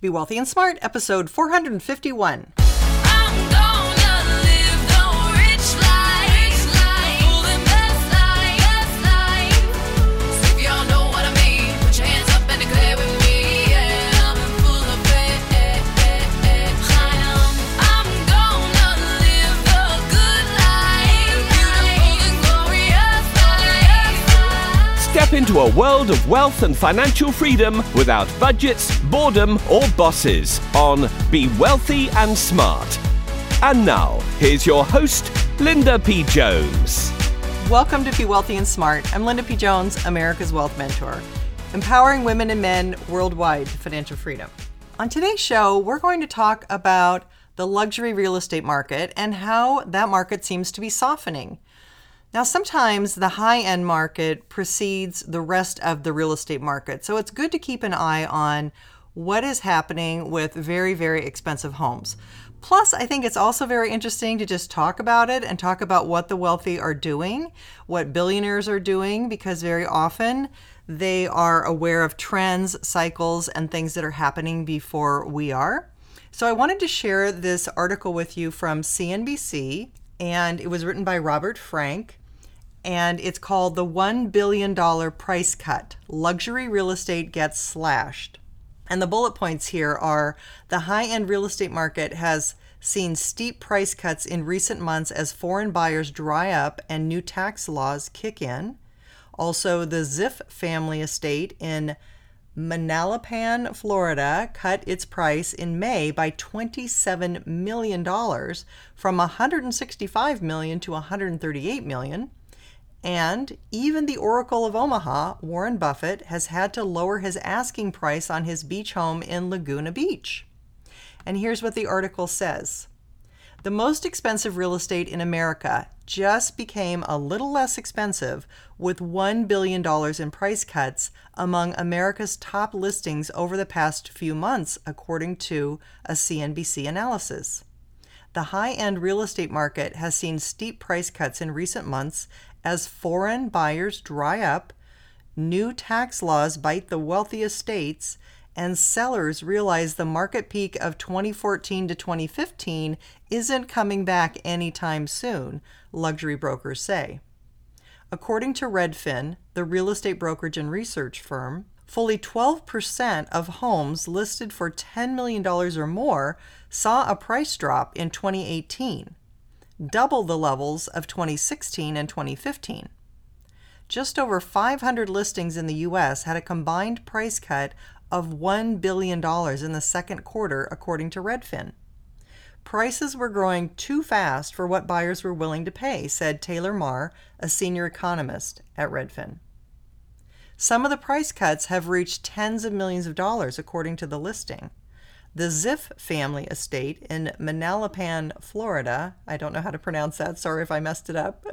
Be Wealthy and Smart, episode 451. Into a world of wealth and financial freedom without budgets, boredom, or bosses on Be Wealthy and Smart. And now, here's your host, Linda P. Jones. Welcome to Be Wealthy and Smart. I'm Linda P. Jones, America's Wealth Mentor, empowering women and men worldwide to financial freedom. On today's show, we're going to talk about the luxury real estate market and how that market seems to be softening. Now, sometimes the high end market precedes the rest of the real estate market, so it's good to keep an eye on what is happening with very, very expensive homes. Plus, I think it's also very interesting to just talk about it and talk about what the wealthy are doing, what billionaires are doing, because very often they are aware of trends, cycles, and things that are happening before we are. So, I wanted to share this article with you from CNBC, and it was written by Robert Frank, and it's called The $1 Billion Price Cut Luxury Real Estate Gets Slashed. And the bullet points here are the high end real estate market has seen steep price cuts in recent months as foreign buyers dry up and new tax laws kick in. Also, the Ziff family estate in Manalapan, Florida, cut its price in May by $27 million from 165 million to $138 million. And even the Oracle of Omaha, Warren Buffett, has had to lower his asking price on his beach home in Laguna Beach. And here's what the article says The most expensive real estate in America just became a little less expensive with $1 billion in price cuts among America's top listings over the past few months, according to a CNBC analysis. The high end real estate market has seen steep price cuts in recent months as foreign buyers dry up, new tax laws bite the wealthiest states, and sellers realize the market peak of 2014 to 2015 isn't coming back anytime soon, luxury brokers say. According to Redfin, the real estate brokerage and research firm, fully 12% of homes listed for $10 million or more saw a price drop in 2018, double the levels of 2016 and 2015. Just over 500 listings in the US had a combined price cut of $1 billion in the second quarter, according to Redfin. Prices were growing too fast for what buyers were willing to pay, said Taylor Marr, a senior economist at Redfin. Some of the price cuts have reached tens of millions of dollars, according to the listing. The Ziff family estate in Manalapan, Florida, I don't know how to pronounce that, sorry if I messed it up,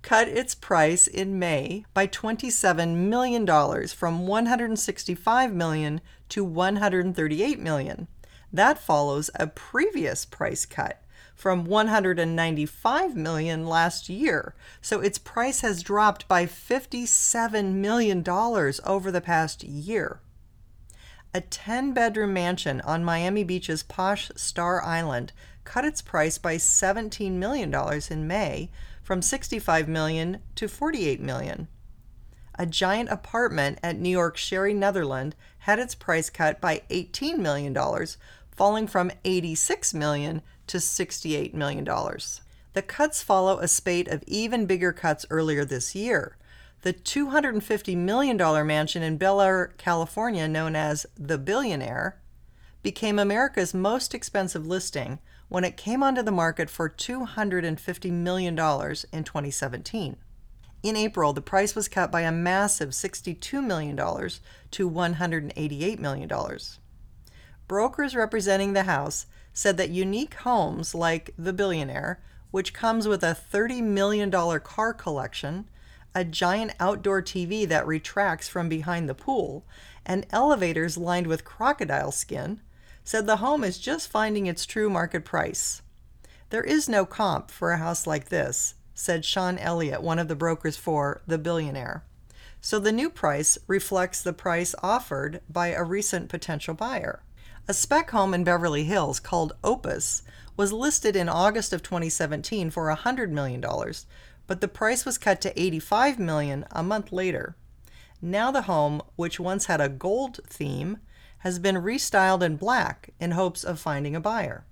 cut its price in May by $27 million from 165 million to 138 million. That follows a previous price cut from 195 million last year. So its price has dropped by 57 million dollars over the past year. A 10 bedroom mansion on Miami Beach's posh Star Island cut its price by $17 million in May from 65 million to 48 million. A giant apartment at New York's Sherry Netherland had its price cut by $18 million, falling from 86 million to 68 million dollars. The cuts follow a spate of even bigger cuts earlier this year. The $250 million mansion in Bel Air, California, known as the Billionaire, became America's most expensive listing when it came onto the market for $250 million in 2017. In April, the price was cut by a massive $62 million to $188 million. Brokers representing the house said that unique homes like the Billionaire, which comes with a $30 million car collection, a giant outdoor TV that retracts from behind the pool, and elevators lined with crocodile skin, said the home is just finding its true market price. There is no comp for a house like this, said Sean Elliott, one of the brokers for The Billionaire. So the new price reflects the price offered by a recent potential buyer. A spec home in Beverly Hills called Opus was listed in August of 2017 for $100 million, but the price was cut to 85 million a month later. Now the home, which once had a gold theme, has been restyled in black in hopes of finding a buyer.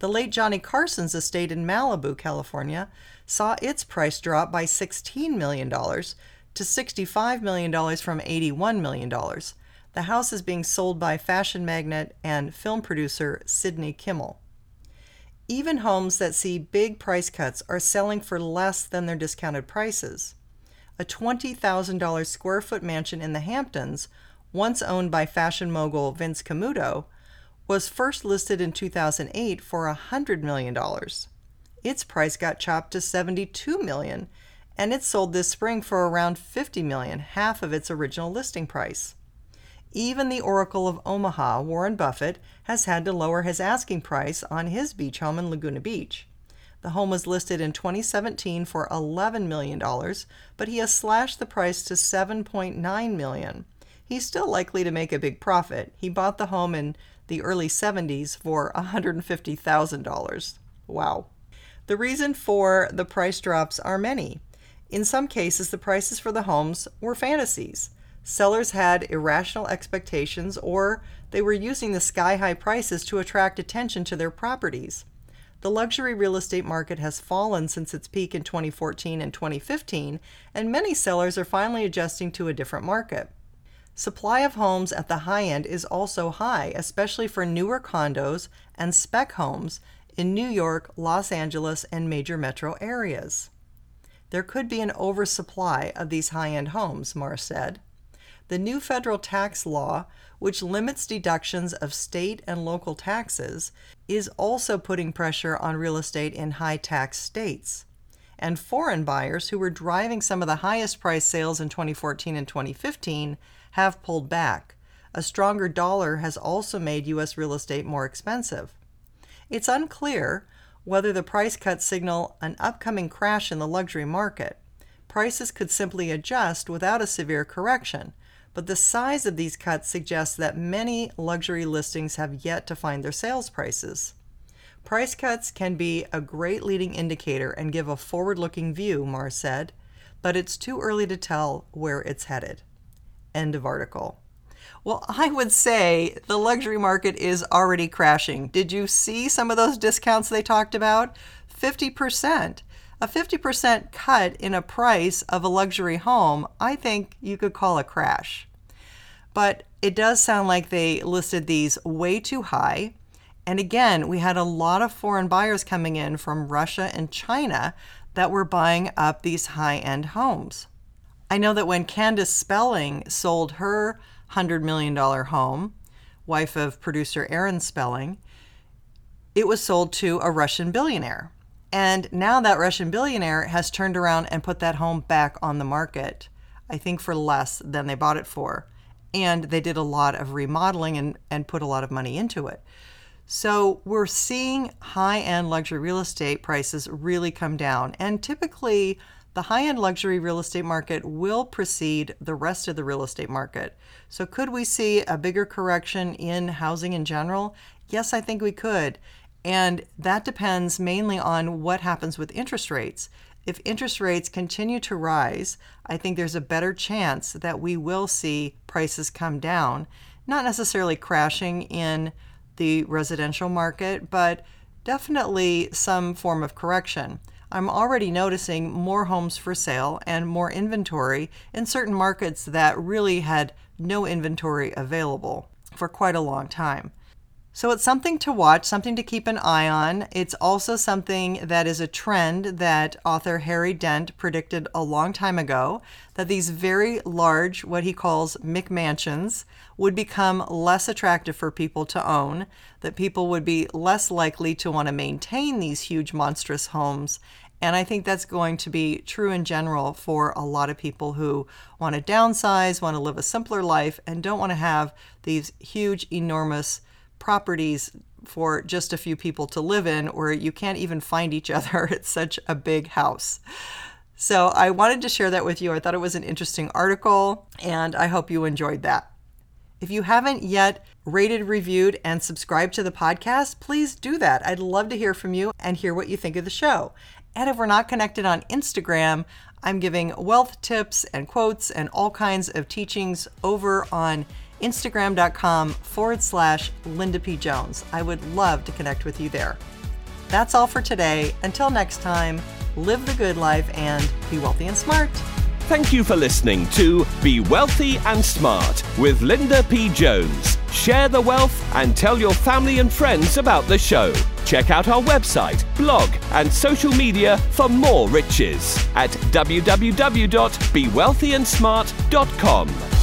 The late Johnny Carson's estate in Malibu, California, saw its price drop by $16 million to $65 million from $81 million. The house is being sold by fashion magnate and film producer Sidney Kimmel. Even homes that see big price cuts are selling for less than their discounted prices. A $20,000 square foot mansion in the Hamptons, once owned by fashion mogul Vince Camuto, was first listed in 2008 for $100 million. Its price got chopped to 72 million, and it sold this spring for around 50 million, half of its original listing price. Even the Oracle of Omaha, Warren Buffett, has had to lower his asking price on his beach home in Laguna Beach. The home was listed in 2017 for $11 million, but he has slashed the price to 7.9 million. He's still likely to make a big profit. He bought the home in the early 70s for $150,000. Wow. The reason for the price drops are many. In some cases, the prices for the homes were fantasies. Sellers had irrational expectations or they were using the sky high prices to attract attention to their properties. The luxury real estate market has fallen since its peak in 2014 and 2015, and many sellers are finally adjusting to a different market. Supply of homes at the high end is also high, especially for newer condos and spec homes in New York, Los Angeles, and major metro areas. There could be an oversupply of these high end homes, Marr said. The new federal tax law, which limits deductions of state and local taxes, is also putting pressure on real estate in high tax states. And foreign buyers, who were driving some of the highest price sales in 2014 and 2015, have pulled back. A stronger dollar has also made U.S. real estate more expensive. It's unclear whether the price cuts signal an upcoming crash in the luxury market. Prices could simply adjust without a severe correction, but the size of these cuts suggests that many luxury listings have yet to find their sales prices. Price cuts can be a great leading indicator and give a forward looking view, Marr said, but it's too early to tell where it's headed. End of article. Well, I would say the luxury market is already crashing. Did you see some of those discounts they talked about? 50%. A 50% cut in a price of a luxury home, I think you could call a crash. But it does sound like they listed these way too high. And again, we had a lot of foreign buyers coming in from Russia and China that were buying up these high end homes. I know that when Candace Spelling sold her $100 million home, wife of producer Aaron Spelling, it was sold to a Russian billionaire. And now that Russian billionaire has turned around and put that home back on the market, I think for less than they bought it for. And they did a lot of remodeling and, and put a lot of money into it. So we're seeing high end luxury real estate prices really come down. And typically, the high end luxury real estate market will precede the rest of the real estate market. So, could we see a bigger correction in housing in general? Yes, I think we could. And that depends mainly on what happens with interest rates. If interest rates continue to rise, I think there's a better chance that we will see prices come down, not necessarily crashing in the residential market, but definitely some form of correction. I'm already noticing more homes for sale and more inventory in certain markets that really had no inventory available for quite a long time. So it's something to watch, something to keep an eye on. It's also something that is a trend that author Harry Dent predicted a long time ago that these very large, what he calls McMansions, would become less attractive for people to own, that people would be less likely to want to maintain these huge, monstrous homes. And I think that's going to be true in general for a lot of people who want to downsize, want to live a simpler life, and don't want to have these huge, enormous properties for just a few people to live in where you can't even find each other. It's such a big house. So I wanted to share that with you. I thought it was an interesting article and I hope you enjoyed that. If you haven't yet rated, reviewed, and subscribed to the podcast, please do that. I'd love to hear from you and hear what you think of the show. And if we're not connected on Instagram, I'm giving wealth tips and quotes and all kinds of teachings over on Instagram.com forward slash Linda P. Jones. I would love to connect with you there. That's all for today. Until next time, live the good life and be wealthy and smart. Thank you for listening to Be Wealthy and Smart with Linda P. Jones. Share the wealth and tell your family and friends about the show. Check out our website, blog, and social media for more riches at www.bewealthyandsmart.com.